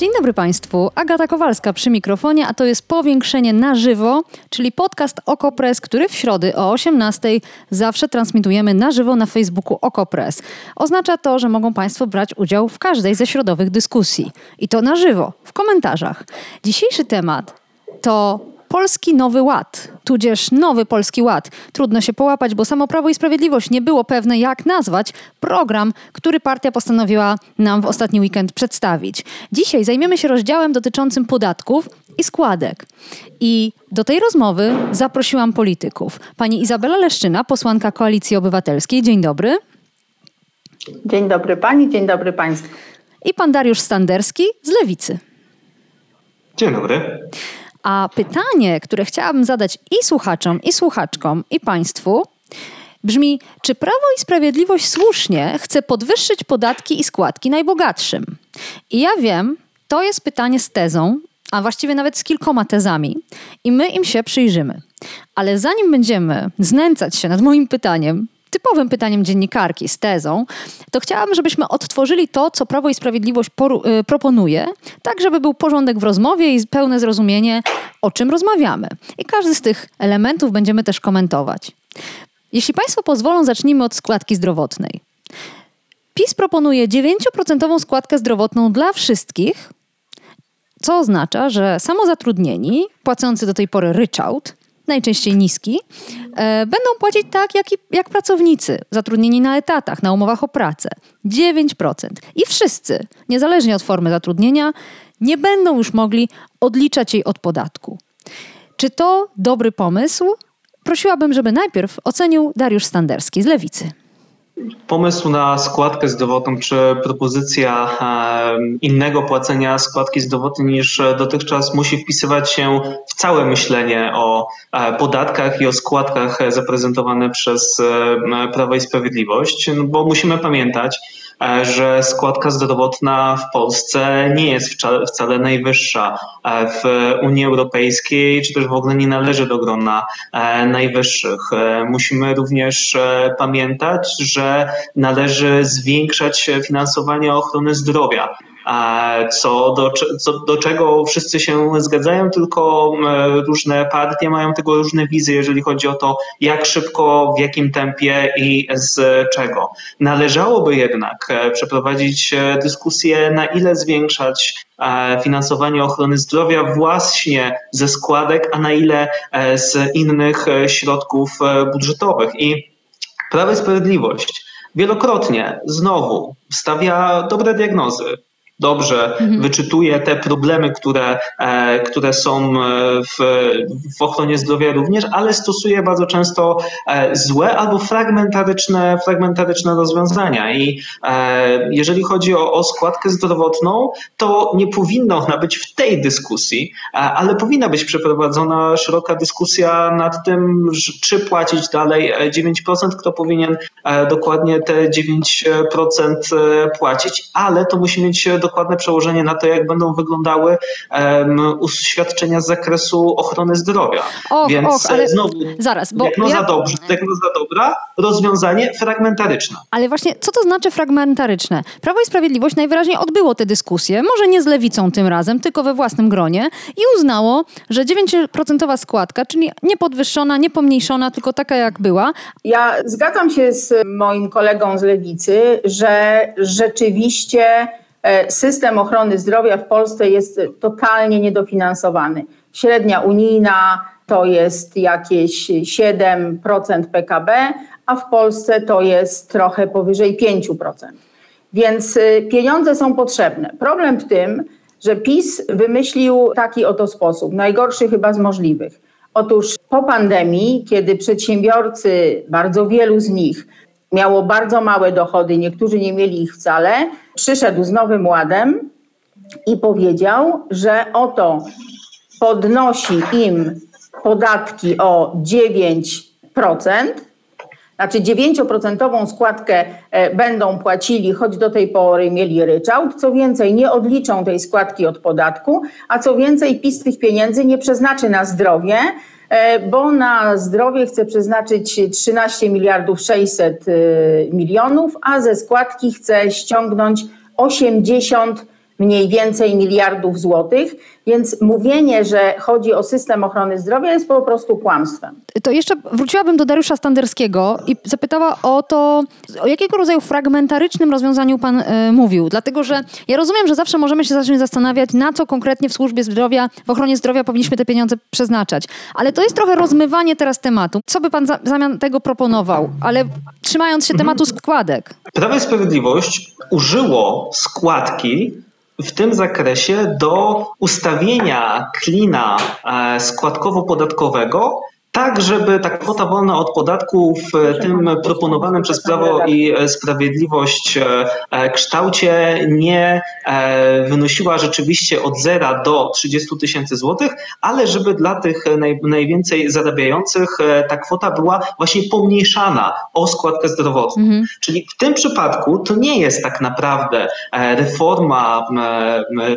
Dzień dobry Państwu. Agata Kowalska przy mikrofonie, a to jest powiększenie na żywo, czyli podcast Okopres, który w środy o 18 zawsze transmitujemy na żywo na Facebooku Okopres. Oznacza to, że mogą Państwo brać udział w każdej ze środowych dyskusji. I to na żywo, w komentarzach. Dzisiejszy temat to Polski Nowy Ład, tudzież Nowy Polski Ład. Trudno się połapać, bo samo Prawo i Sprawiedliwość nie było pewne, jak nazwać program, który partia postanowiła nam w ostatni weekend przedstawić. Dzisiaj zajmiemy się rozdziałem dotyczącym podatków i składek. I do tej rozmowy zaprosiłam polityków. Pani Izabela Leszczyna, posłanka Koalicji Obywatelskiej. Dzień dobry. Dzień dobry pani, dzień dobry państwu. I pan Dariusz Standerski z Lewicy. Dzień dobry. A pytanie, które chciałabym zadać i słuchaczom, i słuchaczkom, i Państwu, brzmi: czy Prawo i Sprawiedliwość słusznie chce podwyższyć podatki i składki najbogatszym? I ja wiem, to jest pytanie z tezą, a właściwie nawet z kilkoma tezami, i my im się przyjrzymy. Ale zanim będziemy znęcać się nad moim pytaniem, typowym pytaniem dziennikarki z tezą, to chciałabym, żebyśmy odtworzyli to, co Prawo i Sprawiedliwość y, proponuje, tak żeby był porządek w rozmowie i pełne zrozumienie, o czym rozmawiamy. I każdy z tych elementów będziemy też komentować. Jeśli Państwo pozwolą, zacznijmy od składki zdrowotnej. PiS proponuje 9% składkę zdrowotną dla wszystkich, co oznacza, że samozatrudnieni, płacący do tej pory ryczałt, najczęściej niski, e, będą płacić tak jak, jak pracownicy zatrudnieni na etatach, na umowach o pracę. 9%. I wszyscy, niezależnie od formy zatrudnienia, nie będą już mogli odliczać jej od podatku. Czy to dobry pomysł? Prosiłabym, żeby najpierw ocenił Dariusz Standerski z Lewicy. Pomysł na składkę zdrowotną, czy propozycja innego płacenia składki zdrowotnej niż dotychczas musi wpisywać się w całe myślenie o e, podatkach i o składkach zaprezentowane przez e, Prawo i Sprawiedliwość, no bo musimy pamiętać, E, że składka zdrowotna w Polsce nie jest wcale najwyższa e, w Unii Europejskiej, czy też w ogóle nie należy do grona e, najwyższych. Musimy również pamiętać, że należy zwiększać finansowanie ochrony zdrowia co do, co do czego wszyscy się zgadzają, tylko różne partie mają tego różne wizje, jeżeli chodzi o to, jak szybko, w jakim tempie i z czego. Należałoby jednak e, przeprowadzić e, dyskusję, na ile zwiększać e, finansowanie ochrony zdrowia właśnie ze składek, a na ile z innych środków budżetowych. I Prawo i Sprawiedliwość wielokrotnie znowu stawia dobre diagnozy, dobrze mhm. wyczytuje te problemy, które, e, które są e, w, w ochronie zdrowia również, ale stosuje bardzo często e, złe albo fragmentaryczne, fragmentaryczne rozwiązania. I jeżeli chodzi o, o składkę zdrowotną, to nie powinna ona być w tej dyskusji, ale powinna być przeprowadzona szeroka dyskusja nad tym, czy płacić dalej 9%, kto powinien dokładnie te 9% płacić, ale to musi mieć do dokładne przełożenie na to, jak będą wyglądały um, uświadczenia z zakresu ochrony zdrowia. Och, Więc och, ale znowu, zaraz, bo diagnoza, ja... dobrze, diagnoza dobra, rozwiązanie fragmentaryczne. Ale właśnie, co to znaczy fragmentaryczne? Prawo i Sprawiedliwość najwyraźniej odbyło tę dyskusję, może nie z lewicą tym razem, tylko we własnym gronie i uznało, że 9% składka, czyli nie podwyższona, nie pomniejszona, tylko taka jak była. Ja zgadzam się z moim kolegą z lewicy, że rzeczywiście E, system ochrony zdrowia w Polsce jest totalnie niedofinansowany. Średnia unijna to jest jakieś 7% PKB, a w Polsce to jest trochę powyżej 5%. Więc y, pieniądze są potrzebne. Problem w tym, że PiS wymyślił taki oto sposób, najgorszy chyba z możliwych. Otóż po pandemii, kiedy przedsiębiorcy, bardzo wielu z nich, miało bardzo małe dochody, niektórzy nie mieli ich wcale, przyszedł z Nowym Ładem i powiedział, że oto podnosi im podatki o 9%, znaczy 9% składkę e, będą płacili, choć do tej pory mieli ryczałt. Co więcej, nie odliczą tej składki od podatku, a co więcej, PiS tych pieniędzy nie przeznaczy na zdrowie, bo na zdrowie chce przeznaczyć 13 miliardów 600 e, milionów, a ze składki chce ściągnąć 80 mniej więcej miliardów złotych, więc mówienie, że chodzi o system ochrony zdrowia jest po prostu kłamstwem. To jeszcze wróciłabym do Dariusza Standerskiego i zapytała o to, o jakiego rodzaju fragmentarycznym rozwiązaniu pan y, mówił. Dlatego, że ja rozumiem, że zawsze możemy się zacząć zastanawiać, na co konkretnie w służbie zdrowia, w ochronie zdrowia powinniśmy te pieniądze przeznaczać. Ale to jest trochę rozmywanie teraz tematu. Co by pan za, zamian tego proponował? Ale trzymając się mhm. tematu składek. Prawo i Sprawiedliwość użyło składki w tym zakresie do ustawienia klina e, składkowo-podatkowego tak, żeby ta kwota wolna od podatku w tym proponowanym przez Prawo i Sprawiedliwość e, e, kształcie nie e, wynosiła rzeczywiście od zera do 30 tysięcy złotych, ale żeby dla tych najwięcej zarabiających ta kwota była właśnie pomniejszana o składkę zdrowotną. Mhm. Czyli w tym przypadku to nie jest tak naprawdę reforma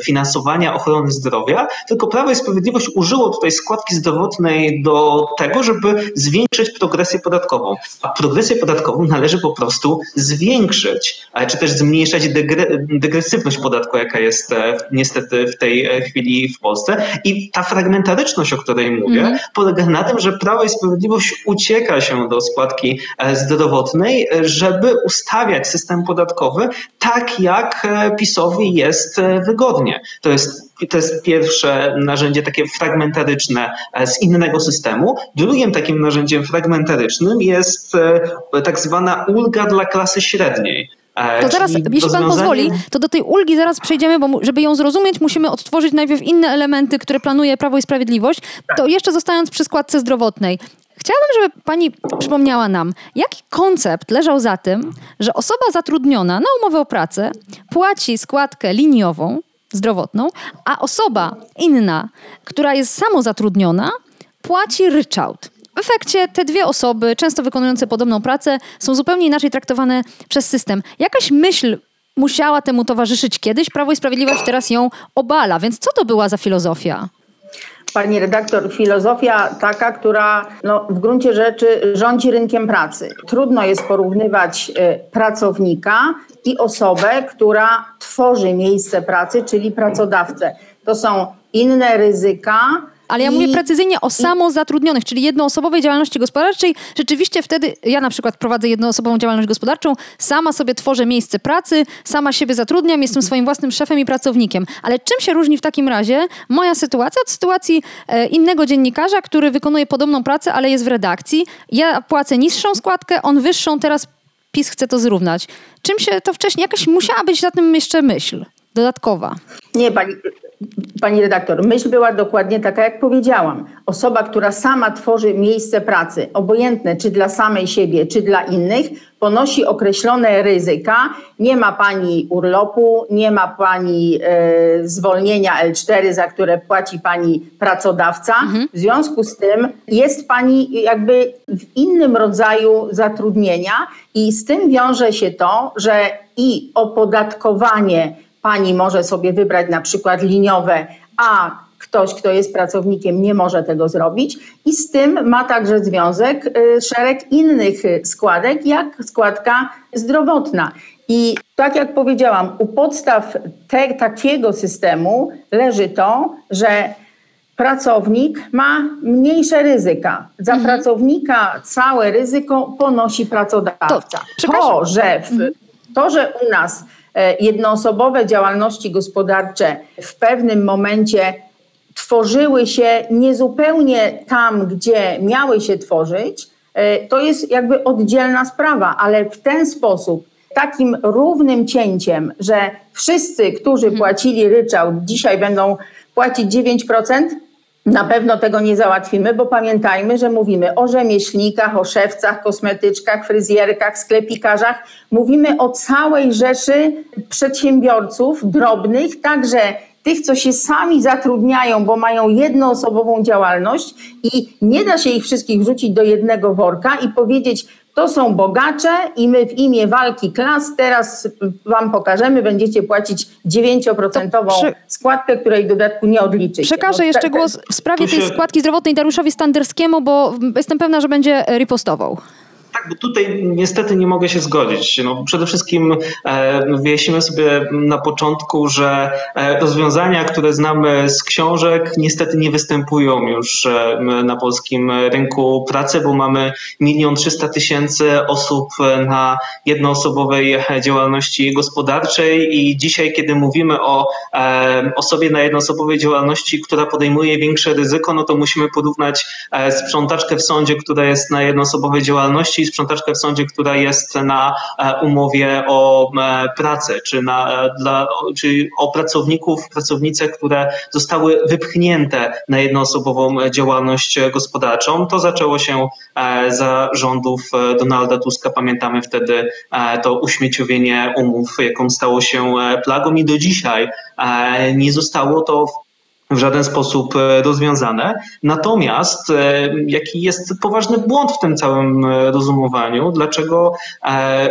finansowania ochrony zdrowia, tylko Prawo i Sprawiedliwość użyło tutaj składki zdrowotnej do tego, tego, żeby zwiększyć progresję podatkową. A progresję podatkową należy po prostu zwiększyć, czy też zmniejszać degre, degresywność podatku, jaka jest e, niestety w tej e, chwili w Polsce. I ta fragmentaryczność, o której mówię, mm. polega na tym, że Prawo i Sprawiedliwość ucieka się do składki e, zdrowotnej, żeby ustawiać system podatkowy tak, jak PiSowi jest wygodnie. To jest to jest pierwsze narzędzie takie fragmentaryczne e, z innego systemu. Drugim takim narzędziem fragmentarycznym jest e, tak zwana ulga dla klasy średniej. E, to zaraz, jeśli pan pozwoli, to do tej ulgi zaraz przejdziemy, bo żeby ją zrozumieć, musimy odtworzyć najpierw inne elementy, które planuje Prawo i Sprawiedliwość. To jeszcze zostając przy składce zdrowotnej. Chciałabym, żeby pani przypomniała nam, jaki koncept leżał za tym, że osoba zatrudniona na umowę o pracę płaci składkę liniową, zdrowotną, a osoba inna, która jest samozatrudniona, płaci ryczałt. W efekcie te dwie osoby, często wykonujące podobną pracę, są zupełnie inaczej traktowane przez system. Jakaś myśl musiała temu towarzyszyć kiedyś, Prawo i Sprawiedliwość teraz ją obala, więc co to była za filozofia? Pani redaktor, filozofia taka, która no, w gruncie rzeczy rządzi rynkiem pracy. Trudno jest porównywać y, pracownika i osobę, która tworzy miejsce pracy, czyli pracodawcę. To są inne ryzyka, ale ja I, mówię precyzyjnie o samozatrudnionych, czyli jednoosobowej działalności gospodarczej. Rzeczywiście wtedy ja na przykład prowadzę jednoosobową działalność gospodarczą, sama sobie tworzę miejsce pracy, sama siebie zatrudniam, jestem swoim własnym szefem i pracownikiem. Ale czym się różni w takim razie moja sytuacja od sytuacji e, innego dziennikarza, który wykonuje podobną pracę, ale jest w redakcji? Ja płacę niższą składkę, on wyższą, teraz PiS chce to zrównać. Czym się to wcześniej, jakaś musiała być za tym jeszcze myśl dodatkowa? Nie, pani, Pani redaktor, myśl była dokładnie taka, jak powiedziałam. Osoba, która sama tworzy miejsce pracy, obojętne czy dla samej siebie, czy dla innych, ponosi określone ryzyka. Nie ma pani urlopu, nie ma pani e, zwolnienia L4, za które płaci pani pracodawca. Mhm. W związku z tym jest pani jakby w innym rodzaju zatrudnienia i z tym wiąże się to, że i opodatkowanie pani może sobie wybrać na przykład liniowe, a ktoś, kto jest pracownikiem, nie może tego zrobić. I z tym ma także związek y, szereg innych składek, jak składka zdrowotna. I tak jak powiedziałam, u podstaw te, takiego systemu leży to, że pracownik ma mniejsze ryzyka. Za mhm. pracownika całe ryzyko ponosi pracodawca. To, to że, w, to, że u nas jednoosobowe działalności gospodarcze w pewnym momencie tworzyły się niezupełnie tam, gdzie miały się tworzyć, e, to jest jakby oddzielna sprawa, ale w ten sposób, takim równym cięciem, że wszyscy, którzy mhm. płacili ryczałt, dzisiaj będą płacić 9%, na pewno tego nie załatwimy, bo pamiętajmy, że mówimy o rzemieślnikach, o szewcach, kosmetyczkach, fryzjerkach, sklepikarzach. Mówimy o całej rzeszy przedsiębiorców drobnych, także tych, co się sami zatrudniają, bo mają jednoosobową działalność i nie da się ich wszystkich wrzucić do jednego worka i powiedzieć, to są bogacze i my w imię walki klas teraz wam pokażemy, będziecie płacić 9% przy... składkę, której dodatku nie odliczycie. Przekażę jeszcze głos w sprawie tej składki zdrowotnej Dariuszowi Standerskiemu, bo jestem pewna, że będzie ripostował. Tak, tutaj niestety nie mogę się zgodzić. No, przede wszystkim e, wyjaśnimy sobie na początku, że e, rozwiązania, które znamy z książek, niestety nie występują już e, na polskim rynku pracy, bo mamy milion trzysta tysięcy osób na jednoosobowej działalności gospodarczej i dzisiaj, kiedy mówimy o e, osobie na jednoosobowej działalności, która podejmuje większe ryzyko, no to musimy porównać e, sprzątaczkę w sądzie, która jest na jednoosobowej działalności sprzątaczkę w sądzie, która jest na e, umowie o e, pracę, czy, na, e, dla, czy o pracowników, pracownice, które zostały wypchnięte na jednoosobową działalność gospodarczą. To zaczęło się za rządów Donalda Tuska. Pamiętamy wtedy to uśmieciowienie umów, jaką stało się plagą i do dzisiaj nie zostało to w żaden sposób e, rozwiązane. Natomiast e, jaki jest poważny błąd w tym całym e, rozumowaniu? Dlaczego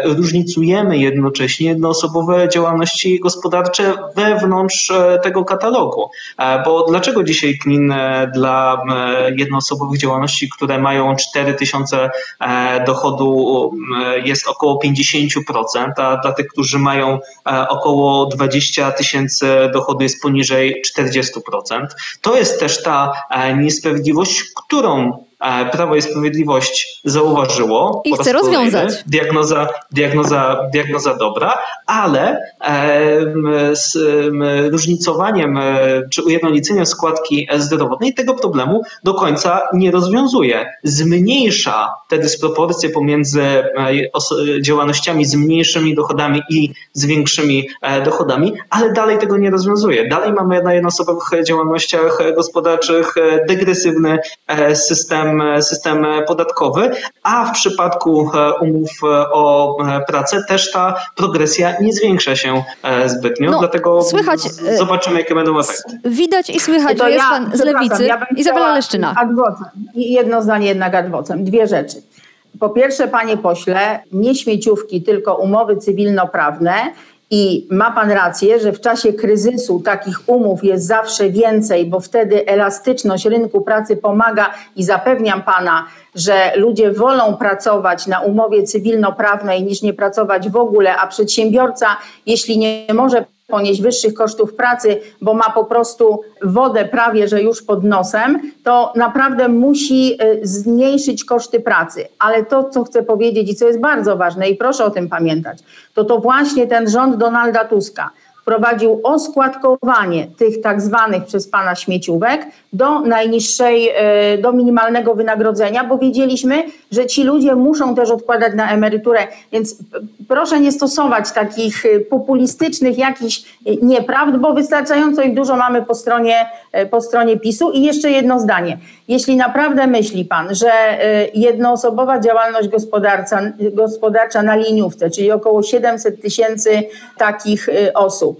różnicujemy jednocześnie jednoosobowe działalności gospodarcze wewnątrz tego katalogu? Bo dlaczego dzisiaj KNIN dla jednoosobowych działalności, które mają 4000 dochodu jest około 50%, a dla tych, którzy mają około 20 tysięcy dochodu jest poniżej 40%? To jest też ta e, niesprawiedliwość, którą Prawo i Sprawiedliwość zauważyło. I chce rozwiązać. Diagnoza, diagnoza, diagnoza dobra, ale e, z różnicowaniem czy ujednoliceniem składki zdrowotnej tego problemu do końca nie rozwiązuje. Zmniejsza te dysproporcje pomiędzy działalnościami z mniejszymi dochodami i z większymi dochodami, ale dalej tego nie rozwiązuje. Dalej mamy na jednoosobowych działalnościach gospodarczych degresywny system, system podatkowy, a w przypadku umów o pracę też ta progresja nie zwiększa się zbytnio, no, dlatego słychać, zobaczymy, jakie będą efekty. Widać i słychać, to że jest ja, pan z lewicy. Ja Izabela Leszczyna. Adwocem. Jedno zdanie jednak adwocem. Dwie rzeczy. Po pierwsze, panie pośle, nie śmieciówki, tylko umowy cywilnoprawne. I ma pan rację, że w czasie kryzysu takich umów jest zawsze więcej, bo wtedy elastyczność rynku pracy pomaga i zapewniam pana, że ludzie wolą pracować na umowie cywilnoprawnej niż nie pracować w ogóle, a przedsiębiorca, jeśli nie może ponieść wyższych kosztów pracy, bo ma po prostu wodę prawie że już pod nosem, to naprawdę musi y, zmniejszyć koszty pracy. Ale to, co chcę powiedzieć i co jest bardzo ważne, i proszę o tym pamiętać, to to właśnie ten rząd Donalda Tuska wprowadził oskładkowanie tych tak zwanych przez pana śmieciówek do najniższej, e, do minimalnego wynagrodzenia, bo wiedzieliśmy, że ci ludzie muszą też odkładać na emeryturę, więc proszę nie stosować takich e, populistycznych jakichś e, nieprawd, bo wystarczająco ich dużo mamy po stronie, po stronie PiSu. I jeszcze jedno zdanie. Jeśli naprawdę myśli pan, że jednoosobowa działalność gospodarcza, gospodarcza na liniówce, czyli około 700 tysięcy takich osób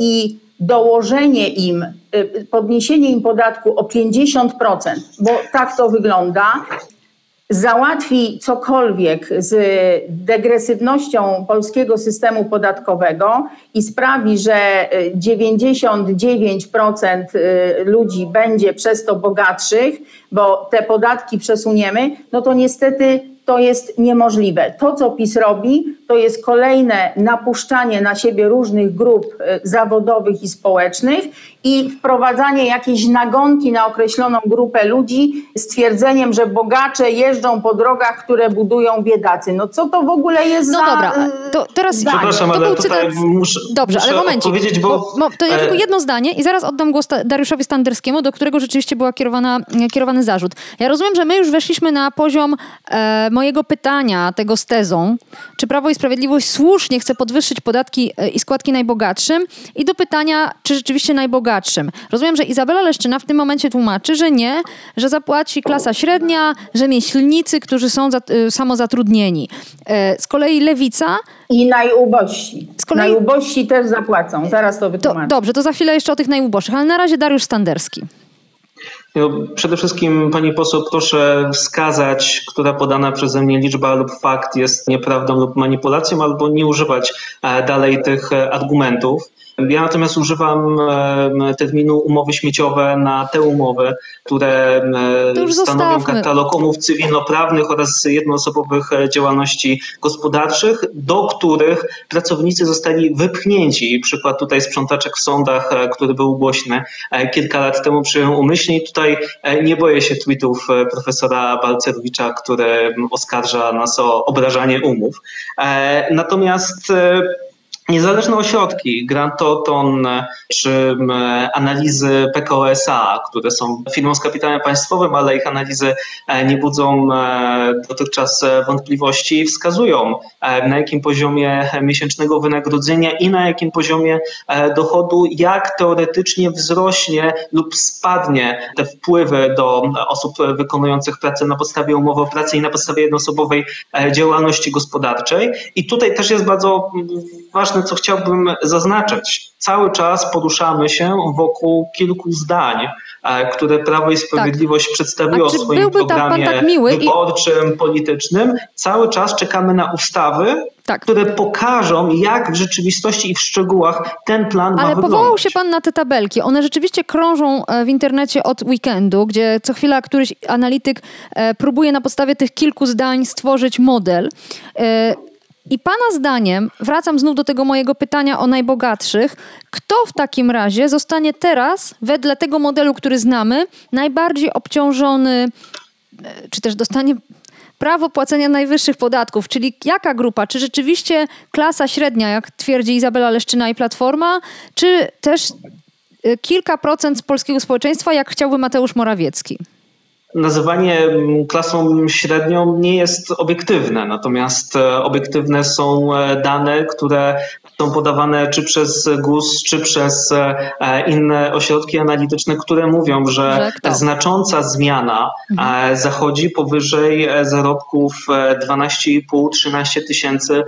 i dołożenie im, y, podniesienie im podatku o 50%, bo tak to wygląda, załatwi cokolwiek z degresywnością polskiego systemu podatkowego i sprawi, że 99% y, ludzi będzie przez to bogatszych, bo te podatki przesuniemy, no to niestety to jest niemożliwe. To, co PiS robi, to jest kolejne napuszczanie na siebie różnych grup e, zawodowych i społecznych i wprowadzanie jakiejś nagonki na określoną grupę ludzi z twierdzeniem, że bogacze jeżdżą po drogach, które budują biedacy. No co to w ogóle jest no za... No dobra, to teraz... Zdanie? Przepraszam, to ale tutaj cytat... muszę, Dobrze, muszę ale momencik, bo... bo, bo to ja tylko jedno zdanie i zaraz oddam głos Dariuszowi Standerskiemu, do którego rzeczywiście był kierowany zarzut. Ja rozumiem, że my już weszliśmy na poziom e, mojego pytania tego z tezą, czy Prawo i Sprawiedliwość słusznie chce podwyższyć podatki e, i składki najbogatszym i do pytania, czy rzeczywiście najbogatszym. Rozumiem, że Izabela Leszczyna w tym momencie tłumaczy, że nie, że zapłaci klasa średnia, rzemieślnicy, którzy są za, y, samozatrudnieni. Z kolei Lewica i najubożsi. Z kolei... Najubożsi też zapłacą. Zaraz to wytłumaczę. To, dobrze, to za chwilę jeszcze o tych najuboższych, ale na razie Dariusz Standerski. Przede wszystkim, pani poseł, proszę wskazać, która podana przeze mnie liczba lub fakt jest nieprawdą lub manipulacją, albo nie używać e, dalej tych e, argumentów. Ja natomiast używam terminu umowy śmieciowe na te umowy, które stanowią katalog umów cywilnoprawnych oraz jednoosobowych e, działalności gospodarczych, do których pracownicy zostali wypchnięci. Przykład tutaj sprzątaczek w sądach, e, który był głośny e, kilka lat temu przyjął umyślnie i tutaj nie boję się tweetów profesora Balcerowicza, który oskarża nas o obrażanie umów. Natomiast Niezależne ośrodki, Grant Thornton czy analizy PKOSA, które są firmą z kapitałem państwowym, ale ich analizy e, nie budzą e, dotychczas wątpliwości, wskazują e, na jakim poziomie miesięcznego wynagrodzenia i na jakim poziomie dochodu, jak teoretycznie wzrośnie lub spadnie te wpływy do osób wykonujących pracę na podstawie umowy o pracy i na podstawie jednoosobowej działalności gospodarczej. I tutaj też jest bardzo ważne co chciałbym zaznaczyć. Cały czas poruszamy się wokół kilku zdań, e, które Prawo i Sprawiedliwość tak. przedstawiło w swoim programie tak wyborczym, i... politycznym. Cały czas czekamy na ustawy, tak. które pokażą, jak w rzeczywistości i w szczegółach ten plan Ale ma wyglądać. Ale powołał się pan na te tabelki. One rzeczywiście krążą e, w internecie od weekendu, gdzie co chwila któryś analityk e, próbuje na podstawie tych kilku zdań stworzyć model. I Pana zdaniem, wracam znów do tego mojego pytania o najbogatszych, kto w takim razie zostanie teraz, wedle tego modelu, który znamy, najbardziej obciążony, e, czy też dostanie prawo płacenia najwyższych podatków, czyli jaka grupa? Czy rzeczywiście klasa średnia, jak twierdzi Izabela Leszczyna i Platforma, czy też e, kilka procent polskiego społeczeństwa, jak chciałby Mateusz Morawiecki? Nazywanie klasą średnią nie jest obiektywne, natomiast e, obiektywne są e, dane, które są podawane czy przez GUS, czy przez e, inne ośrodki analityczne, które mówią, że, znacząca zmiana mhm. zachodzi powyżej zarobków 12,5-13 tysięcy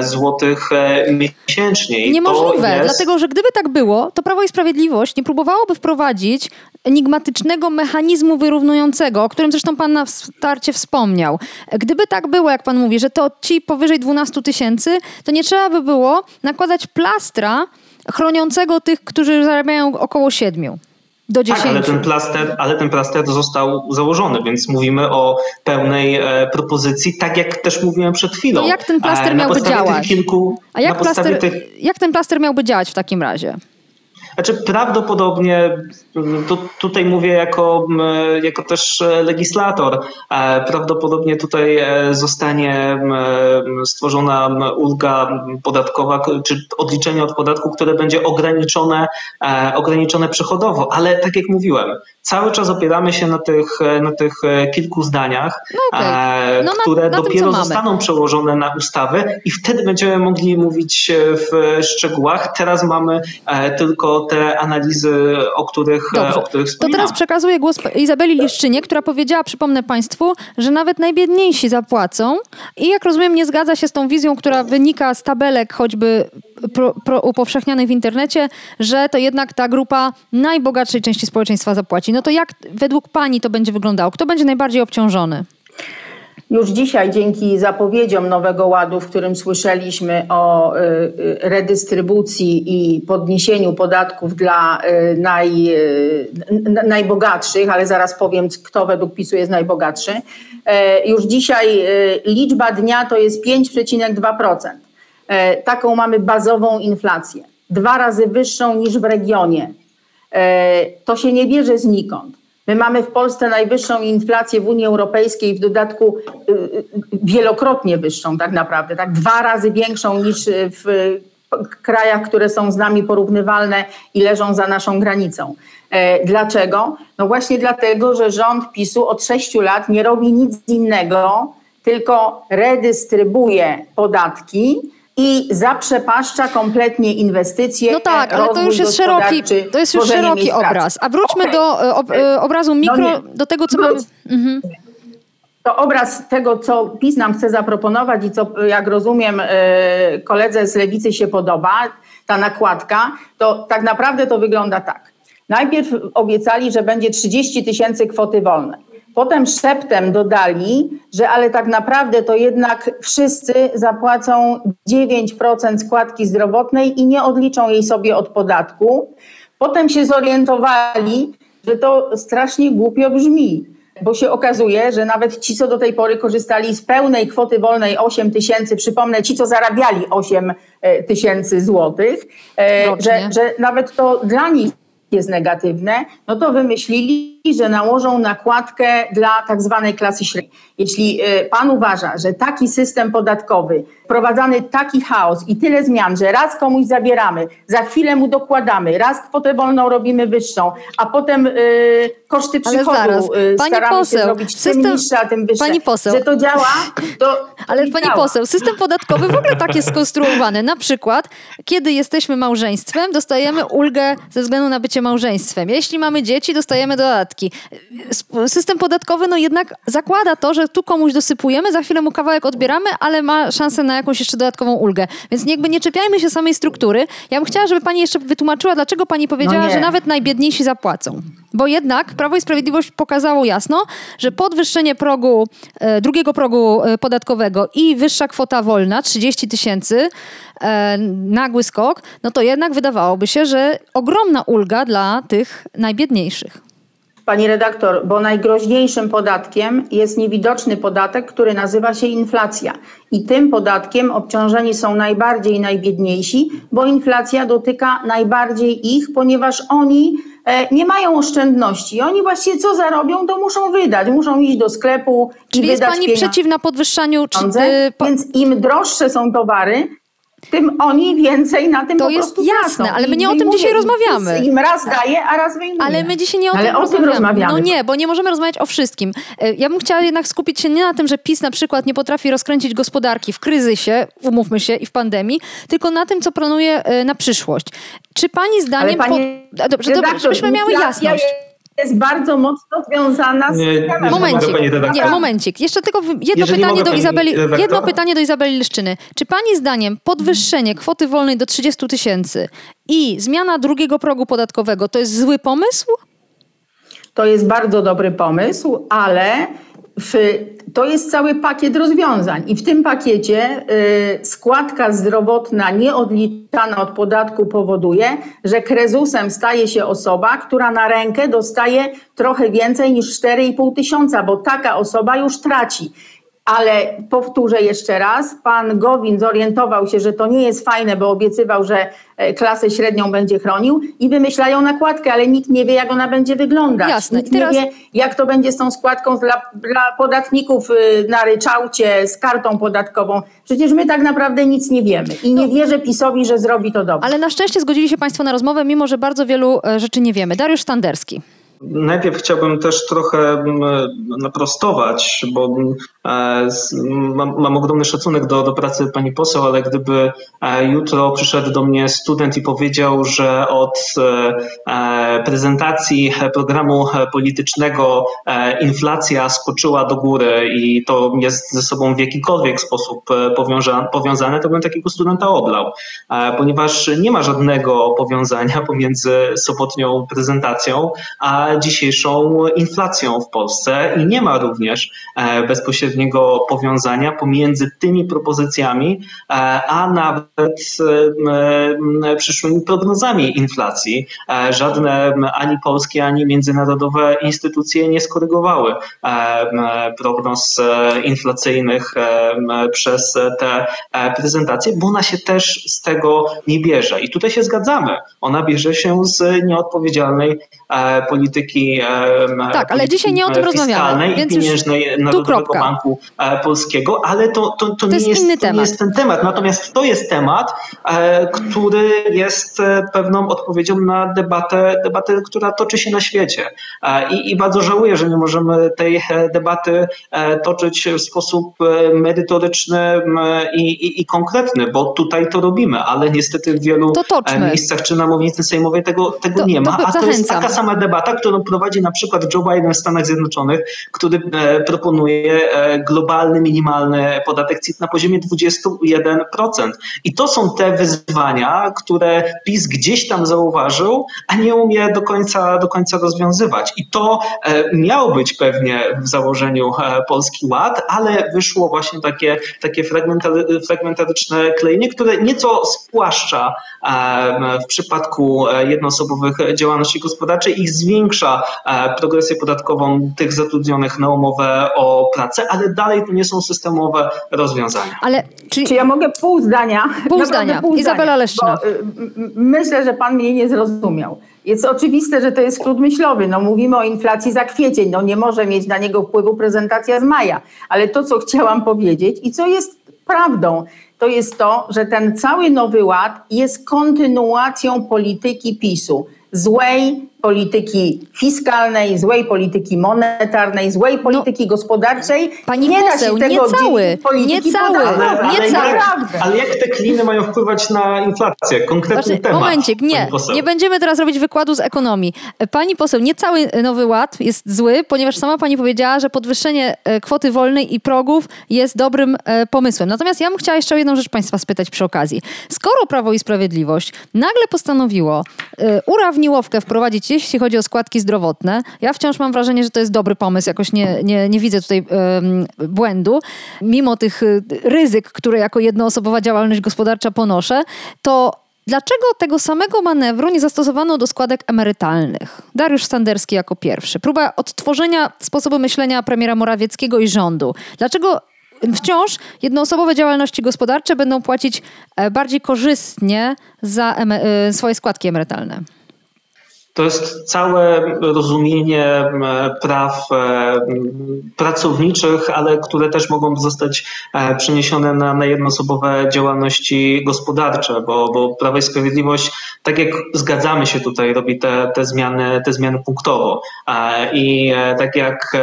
złotych miesięcznie. Niemożliwe, jest... dlatego że gdyby tak było, to Prawo i Sprawiedliwość nie próbowałoby wprowadzić enigmatycznego mechanizmu wyrównującego, o którym zresztą pan na starcie wspomniał. Gdyby tak było, jak pan mówi, że to ci powyżej 12 tysięcy, to nie trzeba by było nakładać plastra chroniącego tych, którzy zarabiają około 7 do 10. Tak, ale ten plaster, ale ten plaster został założony, więc mówimy o pełnej e, propozycji, tak jak też mówiłem przed chwilą. To jak ten plaster e, miałby działać? Kilku, A jak, plaster, tych... jak ten plaster miałby działać w takim razie? Znaczy prawdopodobnie, tu, tutaj mówię jako, jako też legislator, e, prawdopodobnie tutaj e, zostanie stworzona ulga podatkowa, czy odliczenie od podatku, które będzie ograniczone, e, ograniczone przychodowo, ale tak jak mówiłem, cały czas opieramy się na tych, na tych kilku zdaniach, no okay. no które na, na dopiero tym, zostaną przełożone na ustawy i wtedy będziemy mogli mówić w szczegółach. Teraz mamy tylko te analizy, o których, Dobrze. o których To teraz przekazuję głos Izabeli Liszczynie, która powiedziała, przypomnę Państwu, że nawet najbiedniejsi zapłacą i jak rozumiem nie zgadza się z tą wizją, która wynika z tabelek choćby pro, pro, upowszechnianych w internecie, że to jednak ta grupa najbogatszej części społeczeństwa zapłaci. No to jak według Pani to będzie wyglądało? Kto będzie najbardziej obciążony? Już dzisiaj dzięki zapowiedziom Nowego Ładu, w którym słyszeliśmy o y, y, redystrybucji i podniesieniu podatków dla y, naj, najbogatszych, ale zaraz powiem, kto według PiSu jest najbogatszy, e, już dzisiaj liczba dnia to jest 5,2%. E, taką mamy bazową inflację, dwa razy wyższą niż w regionie. E, to się nie bierze znikąd. My mamy w Polsce najwyższą inflację w Unii Europejskiej, w dodatku y, y, wielokrotnie wyższą tak naprawdę, tak dwa razy większą niż w krajach, które są z nami porównywalne i leżą za naszą granicą. E, dlaczego? No właśnie dlatego, że rząd PiSu od sześciu lat nie robi nic innego, tylko redystrybuuje podatki i zaprzepaszcza kompletnie inwestycje. No tak, ale to już jest szeroki, to jest już szeroki obraz. A wróćmy okay. do e, ob, e, obrazu mikro, no do tego, co mamy. Mhm. To obraz tego, co PiS nam chce zaproponować i co, jak rozumiem, e, koledze z lewicy się podoba, ta nakładka, to tak naprawdę to wygląda tak. Najpierw obiecali, że będzie 30 tysięcy kwoty wolnej. Potem szeptem dodali, że ale tak naprawdę to jednak wszyscy zapłacą 9% składki zdrowotnej i nie odliczą jej sobie od podatku. Potem się zorientowali, że to strasznie głupio brzmi, bo się okazuje, że nawet ci, co do tej pory korzystali z pełnej kwoty wolnej 8 tysięcy, przypomnę, ci, co zarabiali 8 e, tysięcy złotych, e, że, że nawet to dla nich jest negatywne, no to wymyślili, że nałożą nakładkę dla tak zwanej klasy średniej. Jeśli y, pan uważa, że taki system podatkowy, wprowadzany taki chaos i tyle zmian, że raz komuś zabieramy, za chwilę mu dokładamy, raz kwotę wolną robimy wyższą, a potem y, koszty przychodu zaraz, y, pani staramy poseł, się zrobić system, tym niższe, a tym wyższe, pani poseł, że to działa, to Ale pani działa. poseł, system podatkowy w ogóle tak jest skonstruowany. Na przykład, kiedy jesteśmy małżeństwem, dostajemy ulgę ze względu na bycie małżeństwem. Jeśli mamy dzieci, dostajemy dodatki. System podatkowy no jednak zakłada to, że tu komuś dosypujemy, za chwilę mu kawałek odbieramy, ale ma szansę na jakąś jeszcze dodatkową ulgę. Więc jakby nie czepiajmy się samej struktury. Ja bym chciała, żeby pani jeszcze wytłumaczyła, dlaczego pani powiedziała, no że nawet najbiedniejsi zapłacą. Bo jednak Prawo i Sprawiedliwość pokazało jasno, że podwyższenie progu, e, drugiego progu e, podatkowego i wyższa kwota wolna, 30 tysięcy, e, nagły skok, no to jednak wydawałoby się, że ogromna ulga dla tych najbiedniejszych. Pani redaktor, bo najgroźniejszym podatkiem jest niewidoczny podatek, który nazywa się inflacja. I tym podatkiem obciążeni są najbardziej najbiedniejsi, bo inflacja dotyka najbardziej ich, ponieważ oni e, nie mają oszczędności. Oni właściwie co zarobią, to muszą wydać. Muszą iść do sklepu Czyli i wydać jest Pani przeciwna podwyższaniu? Czy, y. Więc im droższe są towary, tym oni więcej na tym to jest jasne, ale my nie o tym dzisiaj rozmawiamy. Im raz daje, a raz wyjmuje. Ale my dzisiaj nie o, tym, o tym rozmawiamy. No nie, bo nie możemy rozmawiać o wszystkim. E, ja bym chciała jednak skupić się nie na tym, że PiS na przykład nie potrafi rozkręcić gospodarki w kryzysie, umówmy się, i w pandemii, tylko na tym, co planuje e, na przyszłość. Czy pani zdaniem... Ale pani, po... Dobrze, dobrze, żebyśmy miały jasność. Ja, jest bardzo mocno związana z nie, Momencik, nie, momencik. Jeszcze tylko jedno pytanie do Izabeli, jedno pytanie do Izabeli Leszczyny. Czy pani zdaniem podwyższenie kwoty wolnej do 30 tysięcy i zmiana drugiego progu podatkowego to jest zły pomysł? To jest bardzo dobry pomysł, ale w, to jest cały pakiet rozwiązań i w tym pakiecie y, składka zdrowotna nieodliczana od podatku powoduje, że krezusem staje się osoba, która na rękę dostaje trochę więcej niż 4,5 tysiąca, bo taka osoba już traci. Ale powtórzę jeszcze raz, pan Gowin zorientował się, że to nie jest fajne, bo obiecywał, że e, klasę średnią będzie chronił i wymyślają nakładkę, ale nikt nie wie, jak ona będzie wyglądać. Jasne. Nikt teraz... nie wie, jak to będzie z tą składką dla, dla podatników y, na ryczałcie, z kartą podatkową. Przecież my tak naprawdę nic nie wiemy i nie no. wierzę PiSowi, że zrobi to dobrze. Ale na szczęście zgodzili się Państwo na rozmowę, mimo że bardzo wielu e, rzeczy nie wiemy. Dariusz Standerski. Najpierw chciałbym też trochę mm, naprostować, bo e, mam, mam ogromny szacunek do, do pracy pani poseł, ale gdyby e, jutro przyszedł do mnie student i powiedział, że od e, prezentacji programu politycznego inflacja skoczyła do góry i to jest ze sobą w jakikolwiek sposób powiązane, to bym takiego studenta oblał, ponieważ nie ma żadnego powiązania pomiędzy sobotnią prezentacją a dzisiejszą inflacją w Polsce i nie ma również e, bezpośredniego powiązania pomiędzy tymi propozycjami, e, a nawet e, przyszłymi prognozami inflacji. Żadne ani polskie, ani międzynarodowe instytucje nie skorygowały prognoz inflacyjnych przez te prezentacje, bo ona się też z tego nie bierze. I tutaj się zgadzamy. Ona bierze się z nieodpowiedzialnej polityki Tak, ale dzisiaj nie o tym rozmawiamy. Więc i pieniężnej Narodowego Banku Polskiego, ale to, to, to, to nie, jest, to nie jest ten temat. Natomiast to jest temat, który jest pewną odpowiedzią na debatę, debatę która toczy się na świecie. I, I bardzo żałuję, że nie możemy tej debaty toczyć w sposób merytoryczny i, i, i konkretny, bo tutaj to robimy, ale niestety w wielu miejscach czy na mównicy sejmowej tego, tego to, nie ma. A to jest taka sama debata, którą prowadzi na przykład Joe Biden w Stanach Zjednoczonych, który proponuje globalny, minimalny podatek CIT na poziomie 21%. I to są te wyzwania, które PiS gdzieś tam zauważył, a nie umie do końca, do końca rozwiązywać. I to miał być pewnie w założeniu Polski Ład, ale wyszło właśnie takie, takie fragmentaryczne klejenie, które nieco spłaszcza w przypadku jednoosobowych działalności gospodarczej i zwiększa progresję podatkową tych zatrudnionych na umowę o pracę, ale dalej to nie są systemowe rozwiązania. Ale czy, czy ja mogę pół zdania? Pół zdania. Pół Izabela Leszczyna. Bo, y, myślę, że pan mnie nie zrozumiał. Jest oczywiste, że to jest skrót myślowy. No, mówimy o inflacji za kwiecień. No, nie może mieć na niego wpływu prezentacja z maja. Ale to, co chciałam powiedzieć i co jest prawdą, to jest to, że ten cały nowy ład jest kontynuacją polityki PiSu. Złej, polityki fiskalnej, złej polityki monetarnej, złej no, polityki no, gospodarczej. Pani nie poseł, da się tego nie cały, nie cały, ale, nie cały. Jak, ale jak te kliny mają wpływać na inflację? Konkretny znaczy, temat. Momencik, nie, nie będziemy teraz robić wykładu z ekonomii. Pani poseł, nie cały Nowy Ład jest zły, ponieważ sama pani powiedziała, że podwyższenie e, kwoty wolnej i progów jest dobrym e, pomysłem. Natomiast ja bym chciała jeszcze o jedną rzecz państwa spytać przy okazji. Skoro Prawo i Sprawiedliwość nagle postanowiło e, urawniłowkę wprowadzić jeśli chodzi o składki zdrowotne, ja wciąż mam wrażenie, że to jest dobry pomysł, jakoś nie, nie, nie widzę tutaj um, błędu. Mimo tych y, ryzyk, które jako jednoosobowa działalność gospodarcza ponoszę, to Dlaczego tego samego manewru nie zastosowano do składek emerytalnych? Dariusz Sanderski jako pierwszy. Próba odtworzenia sposobu myślenia premiera Morawieckiego i rządu. Dlaczego wciąż jednoosobowe działalności gospodarcze będą płacić e, bardziej korzystnie za e, swoje składki emerytalne? To jest całe rozumienie praw e, pracowniczych, ale które też mogą zostać e, przeniesione na, na jednoosobowe działalności gospodarcze, bo, bo Prawo i Sprawiedliwość, tak jak zgadzamy się tutaj, robi te, te, zmiany, te zmiany punktowo. E, I tak jak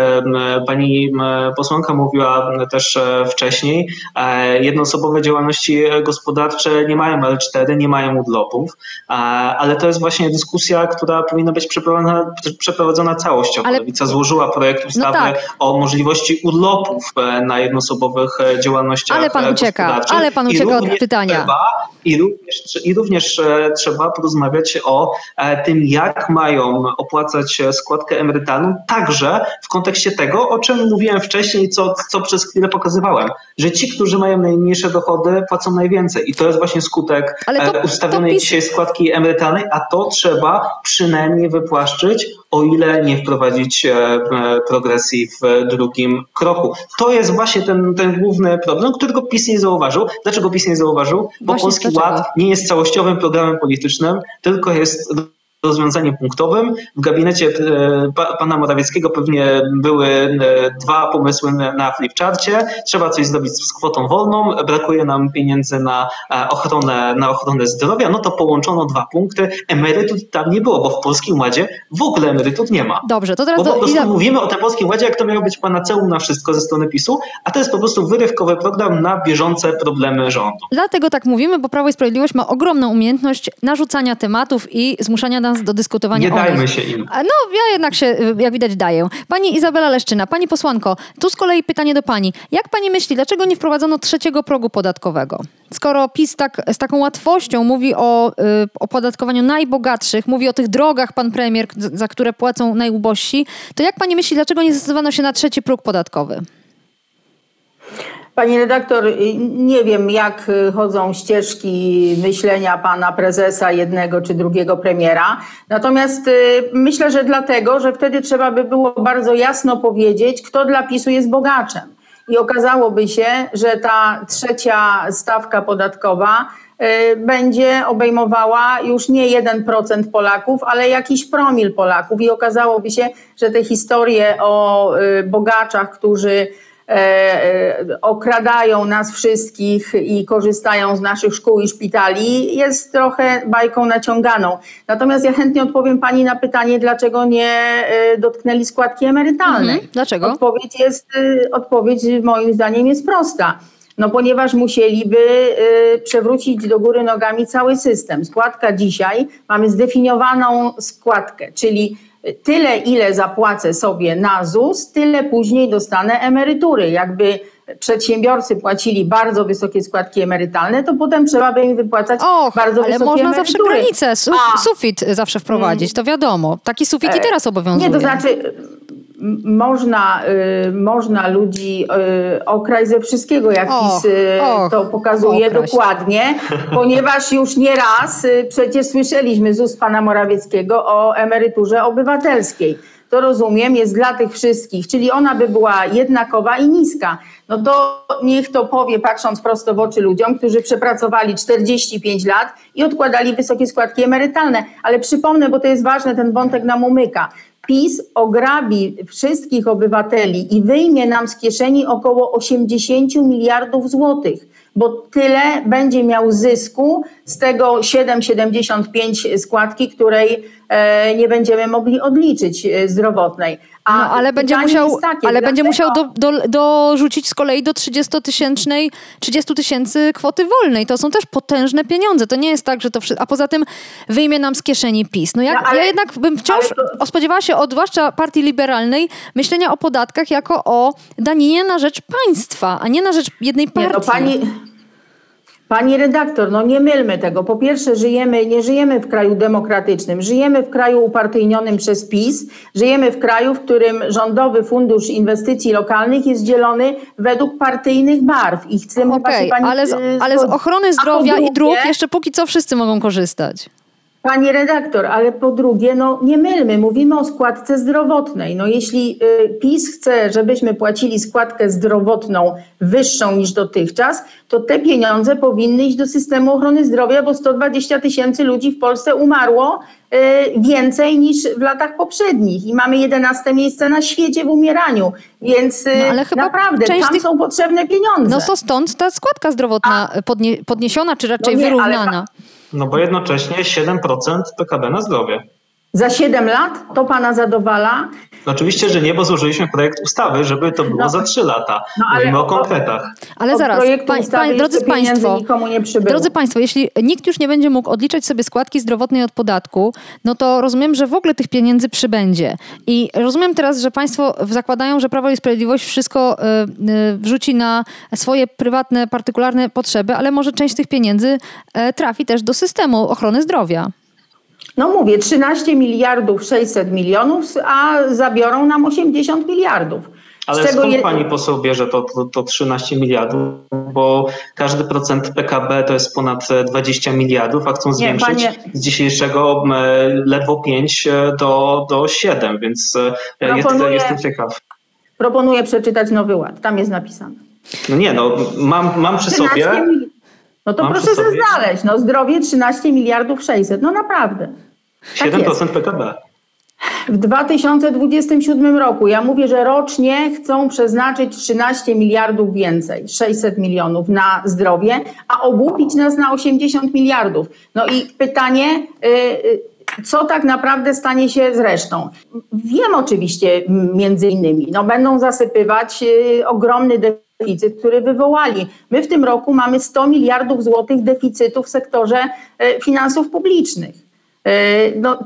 pani posłanka mówiła też wcześniej, jednoosobowe działalności gospodarcze nie mają L4, nie mają urlopów, ale to jest właśnie dyskusja, która powinna być przeprowadzona, przeprowadzona całościowo. Ale... Lewica złożyła projekt no ustawy no tak. o możliwości urlopów e, na jednoosobowych e, działalnościach Ale pan ucieka, ale pan ucieka od pytania. Trzeba, i, również, I również e, trzeba porozmawiać o tym, jak mają opłacać składkę emerytalną, także w kontekście tego, o czym mówiłem wcześniej, co, co przez chwilę pokazywałem, że ci, którzy mają najmniejsze dochody, płacą najwięcej. I to jest właśnie skutek to, ustawionej to PiS... dzisiaj składki emerytalnej, a to trzeba przy przynajmniej wypłaszczyć, o ile nie wprowadzić e, e, progresji w drugim kroku. To jest właśnie ten, ten główny problem, którego PiS nie zauważył. Dlaczego PiS nie zauważył? Bo właśnie Polski? Ład nie jest całościowym programem politycznym, tylko jest rozwiązaniem punktowym. W gabinecie e, pana Morawieckiego pewnie były e, dwa pomysły na flipcharcie. Trzeba coś zrobić z kwotą wolną, brakuje nam pieniędzy na e, ochronę, na ochronę zdrowia, no to połączono dwa punkty. Emerytut tam nie było, bo w Polskim Ładzie w ogóle emerytut nie ma. Dobrze, to teraz... Bo po prostu do... mówimy o tym Polskim Ładzie, jak to miało być panaceum na wszystko ze strony PiSu, a to jest po prostu wyrywkowy program na bieżące problemy rządu. Dlatego tak mówimy, bo Prawo i Sprawiedliwość ma ogromną umiejętność narzucania tematów i zmuszania nas do dyskutowania Nie dajmy się im. No, ja jednak się, jak widać, daję. Pani Izabela Leszczyna, pani posłanko, tu z kolei pytanie do pani. Jak pani myśli, dlaczego nie wprowadzono trzeciego progu podatkowego? Skoro PiS tak, z taką łatwością mówi o y, opodatkowaniu najbogatszych, mówi o tych drogach, pan premier, za które płacą najubożsi, to jak pani myśli, dlaczego nie zdecydowano się na trzeci próg podatkowy? Pani redaktor, nie wiem, jak chodzą ścieżki myślenia pana prezesa jednego czy drugiego premiera. Natomiast y, myślę, że dlatego, że wtedy trzeba by było bardzo jasno powiedzieć, kto dla PiSu jest bogaczem. I okazałoby się, że ta trzecia stawka podatkowa będzie obejmowała już nie 1% Polaków, ale jakiś promil Polaków i okazałoby się, że te historie o bogaczach, którzy okradają nas wszystkich i korzystają z naszych szkół i szpitali, jest trochę bajką naciąganą. Natomiast ja chętnie odpowiem Pani na pytanie, dlaczego nie e, dotknęli składki emerytalnej. Mhm. Dlaczego? Odpowiedź, jest, odpowiedź moim zdaniem jest prosta. No ponieważ musieliby przewrócić do góry nogami cały system. Składka dzisiaj, mamy zdefiniowaną składkę, czyli tyle, ile zapłacę sobie na ZUS, tyle później dostanę emerytury. Jakby przedsiębiorcy płacili bardzo wysokie składki emerytalne, to potem trzeba by im wypłacać Och, bardzo ale wysokie można emerytury. zawsze granicę, su sufit zawsze wprowadzić, to wiadomo. Taki sufit i e, teraz obowiązuje. Nie, to znaczy można, y, można ludzi y, okraj ze wszystkiego, jak PiS y, to pokazuje okraść. dokładnie, ponieważ już nie raz y, przecież słyszeliśmy z ust pana Morawieckiego o emeryturze obywatelskiej. To rozumiem, jest dla tych wszystkich, czyli ona by była jednakowa i niska. No to niech to powie, patrząc prosto w oczy ludziom, którzy przepracowali 45 lat i odkładali wysokie składki emerytalne. Ale przypomnę, bo to jest ważne, ten wątek nam umyka. PiS ograbi wszystkich obywateli i wyjmie nam z kieszeni około 80 miliardów złotych, bo tyle będzie miał zysku z tego 7,75 składki, której e, nie będziemy mogli odliczyć e, zdrowotnej. A no, ale będzie musiał, takie, ale będzie musiał do, do, dorzucić z kolei do 30 tysięcznej, 30 tysięcy kwoty wolnej. To są też potężne pieniądze. To nie jest tak, że to wszystko. A poza tym wyjmie nam z kieszeni PiS. No, jak, no ale, ja jednak bym wciąż to... spodziewała się od zwłaszcza partii liberalnej myślenia o podatkach jako o daninie na rzecz państwa, a nie na rzecz jednej partii. Nie, no pani, Pani redaktor, no nie mylmy tego. Po pierwsze, żyjemy, nie żyjemy w kraju demokratycznym, żyjemy w kraju upartyjnionym przez PiS, żyjemy w kraju, w którym Rządowy Fundusz Inwestycji Lokalnych jest dzielony według partyjnych barw. I chcemy okay, pani, ale, z, y, ale z ochrony zdrowia drugie, i dróg jeszcze póki co wszyscy mogą korzystać. Pani redaktor, ale po drugie, no nie mylmy, mówimy o składce zdrowotnej. No jeśli y, PiS chce, żebyśmy płacili składkę zdrowotną wyższą niż dotychczas, to te pieniądze powinny iść do systemu ochrony zdrowia, bo 120 tysięcy ludzi w Polsce umarło y, więcej niż w latach poprzednich i mamy 11 miejsce na świecie w umieraniu, więc y, no, naprawdę tam tych... są potrzebne pieniądze. No to stąd ta składka zdrowotna A... podniesiona, czy raczej no nie, wyrównana. Ale no bo jednocześnie 7% PKB na zdrowie. Za 7 lat to pana zadowala? No oczywiście, że nie, bo złożyliśmy projekt ustawy, żeby to było no, za 3 lata. No, ale Mówimy o, konkretach. Ale zaraz, pań, pań, drodzy Państwo, drodzy Państwo, jeśli nikt już nie będzie mógł odliczać sobie składki zdrowotnej od podatku, no to rozumiem, że w ogóle tych pieniędzy przybędzie. I rozumiem teraz, że Państwo zakładają, że Prawo i Sprawiedliwość wszystko y, y, wrzuci na swoje prywatne, partykularne potrzeby, ale może część tych pieniędzy y, trafi też do systemu ochrony zdrowia. No mówię, 13 miliardów 600 milionów, a zabiorą nam 80 miliardów. Ale skąd je... pani poseł bierze to, to, to 13 miliardów? Bo każdy procent PKB to jest ponad 20 miliardów, a chcą zwiększyć Nie, panie... z dzisiejszego ledwo 5 e, do, do 7, więc e, Proponuję... jestem ciekaw. Proponuję przeczytać Nowy Ład, tam jest napisane. No nie, no mam, mam przy sobie... No to mam proszę sobie znaleźć, no zdrowie 13 miliardów 600, no naprawdę. 7% tak PKB. W 2027 roku, ja mówię, że rocznie chcą przeznaczyć 13 miliardów więcej, 600 milionów na zdrowie, a ogłupić nas na 80 miliardów. No i pytanie, y, y, co tak naprawdę stanie się z resztą? Wiem oczywiście między innymi, no będą zasypywać y, ogromny deficyt, który wywołali. My w tym roku mamy 100 miliardów złotych deficytu w sektorze finansów publicznych. E, no,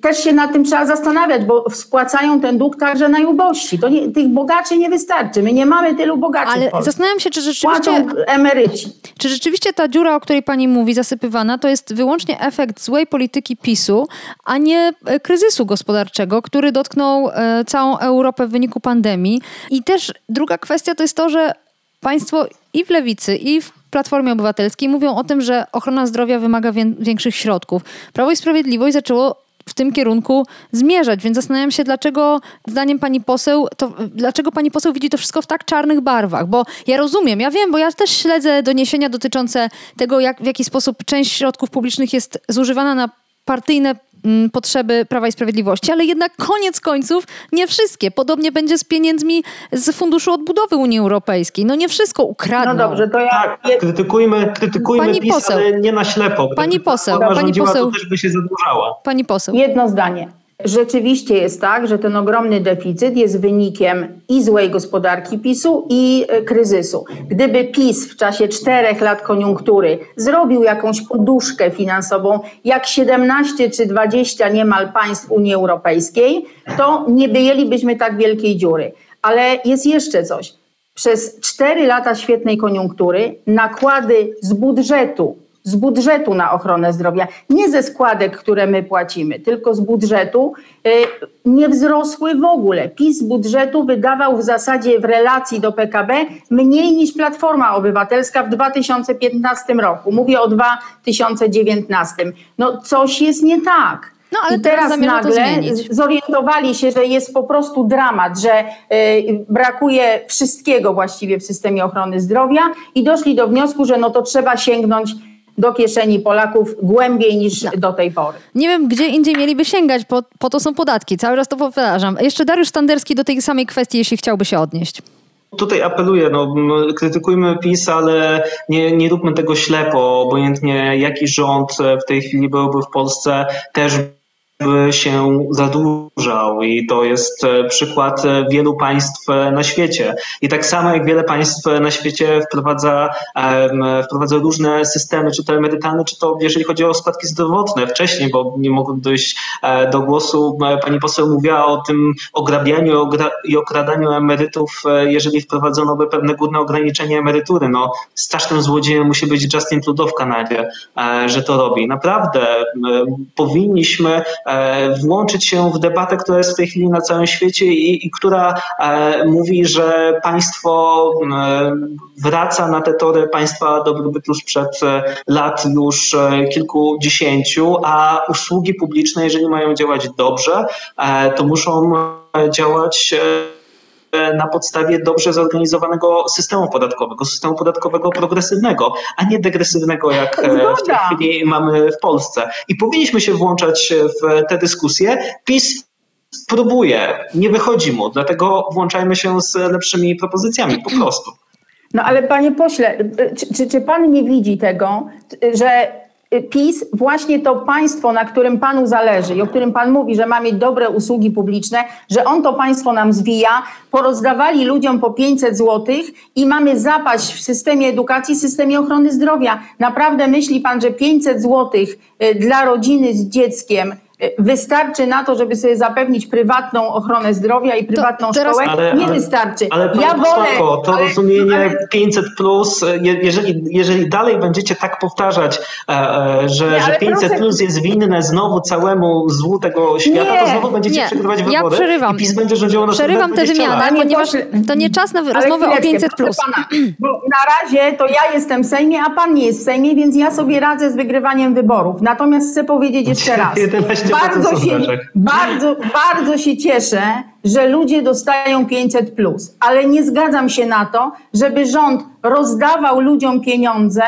też się nad tym trzeba zastanawiać, bo spłacają ten dług także najubożsi. To nie, tych bogaczy nie wystarczy. My nie mamy tylu bogaczy. Ale zastanawiam się, czy rzeczywiście. Płacą emeryci. Czy rzeczywiście ta dziura, o której pani mówi, zasypywana, to jest wyłącznie efekt złej polityki PiSu, a nie e, kryzysu gospodarczego, który dotknął e, całą Europę w wyniku pandemii. I też druga kwestia to jest to, że państwo i w lewicy, i w Platformie Obywatelskiej mówią o tym, że ochrona zdrowia wymaga większych środków. Prawo i Sprawiedliwość zaczęło w tym kierunku zmierzać. Więc zastanawiam się, dlaczego zdaniem pani poseł, to, dlaczego pani poseł widzi to wszystko w tak czarnych barwach. Bo ja rozumiem, ja wiem, bo ja też śledzę doniesienia dotyczące tego, jak, w jaki sposób część środków publicznych jest zużywana na partyjne potrzeby Prawa i Sprawiedliwości, ale jednak koniec końców nie wszystkie. Podobnie będzie z pieniędzmi z Funduszu Odbudowy Unii Europejskiej. No nie wszystko ukradną. No dobrze, to ja... Tak, krytykujmy, krytykujmy Pani PiS, poseł. ale nie na ślepo. Gdyby Pani poseł, Platforma pani rządziła, poseł. to też by się zadłużała. Pani poseł. Jedno zdanie. Rzeczywiście jest tak, że ten ogromny deficyt jest wynikiem i złej gospodarki PiSu, i e, kryzysu. Gdyby PiS w czasie czterech lat koniunktury zrobił jakąś poduszkę finansową, jak 17 czy 20 niemal państw Unii Europejskiej, to nie wyjęlibyśmy tak wielkiej dziury. Ale jest jeszcze coś. Przez cztery lata świetnej koniunktury nakłady z budżetu z budżetu na ochronę zdrowia, nie ze składek, które my płacimy, tylko z budżetu, y, nie wzrosły w ogóle. PiS z budżetu wydawał w zasadzie w relacji do PKB mniej niż Platforma Obywatelska w 2015 roku. Mówię o 2019. No coś jest nie tak. No, ale I teraz teraz nagle zorientowali się, że jest po prostu dramat, że y, brakuje wszystkiego właściwie w systemie ochrony zdrowia i doszli do wniosku, że no to trzeba sięgnąć do kieszeni Polaków głębiej niż No. do tej pory. Nie wiem, gdzie indziej mieliby sięgać, po, po to są podatki. Cały raz to powtarzam. Jeszcze Dariusz Standerski do tej samej kwestii, jeśli chciałby się odnieść. Tutaj apeluję, no, krytykujmy PiS, ale nie, nie róbmy tego ślepo. Obojętnie jaki rząd w tej chwili byłby w Polsce, też się zadłużał i to jest e, przykład e, wielu państw e, na świecie. I tak samo jak wiele państw na świecie wprowadza, wprowadza różne systemy, czy to emerytalne, czy to jeżeli chodzi o składki zdrowotne. Wcześniej, bo nie mogłem dojść do głosu, pani poseł mówiła o tym ograbianiu ogra- i okradaniu emerytów, jeżeli wprowadzono by pewne górne ograniczenie emerytury. No, strasznym złodziejem musi być Justin Trudeau w Kanadzie, że to robi. Naprawdę powinniśmy włączyć się w debatę, która jest w tej chwili na całym świecie i, i która e, mówi, że państwo e, wraca na te tory państwa dobrobytu sprzed e, lat już e, kilkudziesięciu, a usługi publiczne, jeżeli mają działać dobrze, e, to muszą e, działać e, na podstawie dobrze zorganizowanego systemu podatkowego, systemu podatkowego progresywnego, a nie degresywnego, jak e, w tej Zgoda. chwili mamy w Polsce. I powinniśmy się włączać w te dyskusje. PiS próbuje, nie wychodzi mu, dlatego włączajmy się z lepszymi propozycjami po prostu. No ale panie pośle, czy, czy, czy pan nie widzi tego, że PiS, właśnie to państwo, na którym panu zależy i o którym pan mówi, że ma mieć dobre usługi publiczne, że on to państwo nam zwija, porozdawali ludziom po 500 złotych i mamy zapaść w systemie edukacji, systemie ochrony zdrowia. Naprawdę myśli pan, że 500 złotych y, dla rodziny z dzieckiem y, wystarczy na to, żeby sobie zapewnić prywatną ochronę zdrowia i prywatną teraz- szkołę? Ale- nie ale- wystarczy. Ale pani ja wolę, to ale- rozumienie ale- 500 plus, je- jeżeli, jeżeli dalej będziecie tak powtarzać, e, e, że, Nie, że ale 500 proszę- plus jest winne znowu całemu złu tego świata, Nie, to znowu będziecie nie. przegrywać Ja wybory przerywam. i PiS będzie rządziło nas Przerywam tę 20 wymianę, ponieważ to nie czas na Ale rozmowę o chwileczkę, 500 proszę plus. Pana, bo na razie to ja jestem w Sejmie, a pan nie jest w Sejmie, więc ja sobie radzę z wygrywaniem wyborów. Natomiast chcę powiedzieć jeszcze raz. 11% Bardzo się, bardzo, bardzo się cieszę, że ludzie dostają 500 plus, ale nie zgadzam się na to, żeby rząd rozdawał ludziom pieniądze,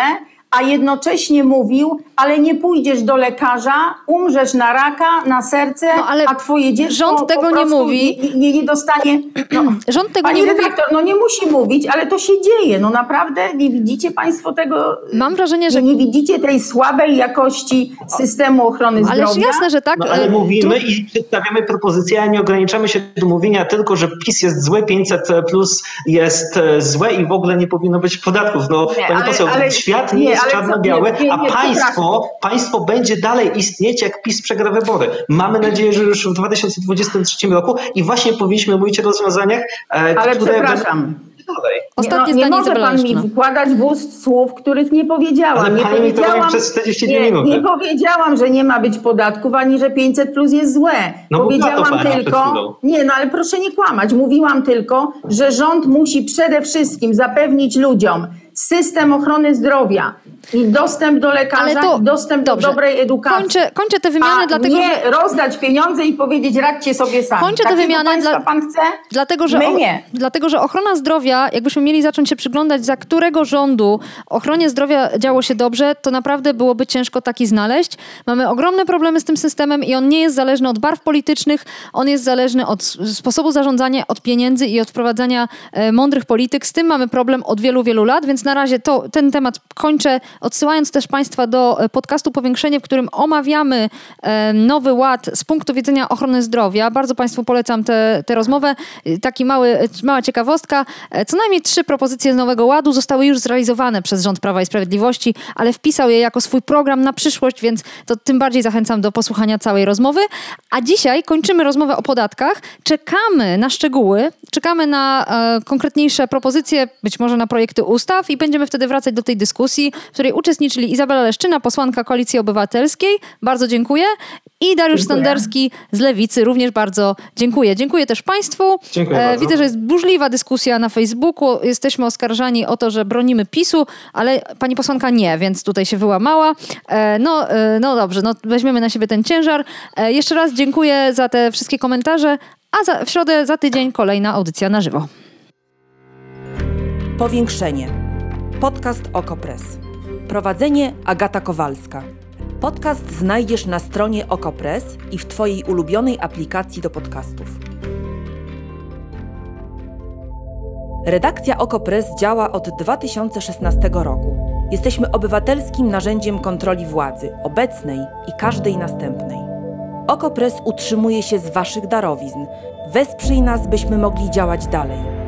a jednocześnie mówił, ale nie pójdziesz do lekarza, umrzesz na raka, na serce, No, ale a twoje dziecko rząd po tego nie mówi. Nie, nie, nie dostanie. No, Rząd tego Pani nie mówi. redaktor, no nie musi mówić, ale to się dzieje. No naprawdę nie widzicie Państwo tego. Mam wrażenie, że Nie, widzicie tej słabej jakości systemu ochrony Ależ zdrowia. jasne, że tak. No, ale e, mówimy tu- i przedstawiamy propozycje, a nie ograniczamy się do mówienia tylko, że PiS jest złe, 500 plus jest e, złe i w ogóle nie powinno być podatków. No, Nie, pani ale- poseł, ale- świat nie, nie, jest nie, a państwo, państwo będzie dalej istnieć, jak PiS przegra wybory. Mamy nadzieję, że już w 2023 roku i właśnie powinniśmy mówić o rozwiązaniach, e, Ale które przepraszam. dalej. Ostatnie nie, no, zdanie nie może pan mi Leszczyna. wkładać w ust słów, których nie powiedziałam. Ale nie powiedziałam przez 42 nie, minuty. nie powiedziałam, że nie ma być podatków, ani że 500 plus jest złe. No, powiedziałam tylko. Nie, no ale proszę nie kłamać. Mówiłam tylko, że rząd musi przede wszystkim zapewnić ludziom system ochrony zdrowia i dostęp do lekarza, to- dostęp dobrze. do dobrej edukacji. Kończę, kończę te wymiany, A dlatego nie że... rozdać pieniądze i powiedzieć radźcie sobie sami. Kończę wymiany państwa dla- pan chce? Dlatego że, My o- nie. dlatego, że ochrona zdrowia, jakbyśmy mieli zacząć się przyglądać, za którego rządu ochronie zdrowia działo się dobrze, to naprawdę byłoby ciężko taki znaleźć. Mamy ogromne problemy z tym systemem i on nie jest zależny od barw politycznych, on jest zależny od sposobu zarządzania, od pieniędzy i od wprowadzania e, mądrych polityk. Z tym mamy problem od wielu, wielu lat, więc na razie to, ten temat kończę, odsyłając też Państwa do e, podcastu Powiększenie, w którym omawiamy e, nowy ład z punktu widzenia ochrony zdrowia. Bardzo Państwu polecam tę rozmowę. E, Taki mały, mała ciekawostka. Co najmniej trzy propozycje z nowego ładu zostały już zrealizowane przez rząd Prawa i Sprawiedliwości, ale wpisał je jako swój program na przyszłość, więc to tym bardziej zachęcam do posłuchania całej rozmowy. A dzisiaj kończymy rozmowę o podatkach. Czekamy na szczegóły, czekamy na e, konkretniejsze propozycje, być może na projekty ustaw i będziemy wtedy wracać do tej dyskusji, w której uczestniczyli Izabela Leszczyna, posłanka Koalicji Obywatelskiej. Bardzo dziękuję. I Dariusz Dziękuję. Sanderski z Lewicy. Również bardzo dziękuję. Dziękuję też Państwu. E, Dziękuję bardzo. Widzę, że jest burzliwa dyskusja na Facebooku. Jesteśmy oskarżani o to, że bronimy PiSu, ale pani posłanka nie, więc tutaj się wyłamała. E, No, e, no dobrze, no weźmiemy na siebie ten ciężar. E, Jeszcze raz dziękuję za te wszystkie komentarze, a za, w środę za tydzień kolejna audycja na żywo. Powiększenie. Podcast Okopres. Prowadzenie Agata Kowalska. Podcast znajdziesz na stronie Okopres i w Twojej ulubionej aplikacji do podcastów. Redakcja Okopres działa od 2016 roku. Jesteśmy obywatelskim narzędziem kontroli władzy, obecnej i każdej następnej. Okopres utrzymuje się z Waszych darowizn. Wesprzyj nas, byśmy mogli działać dalej.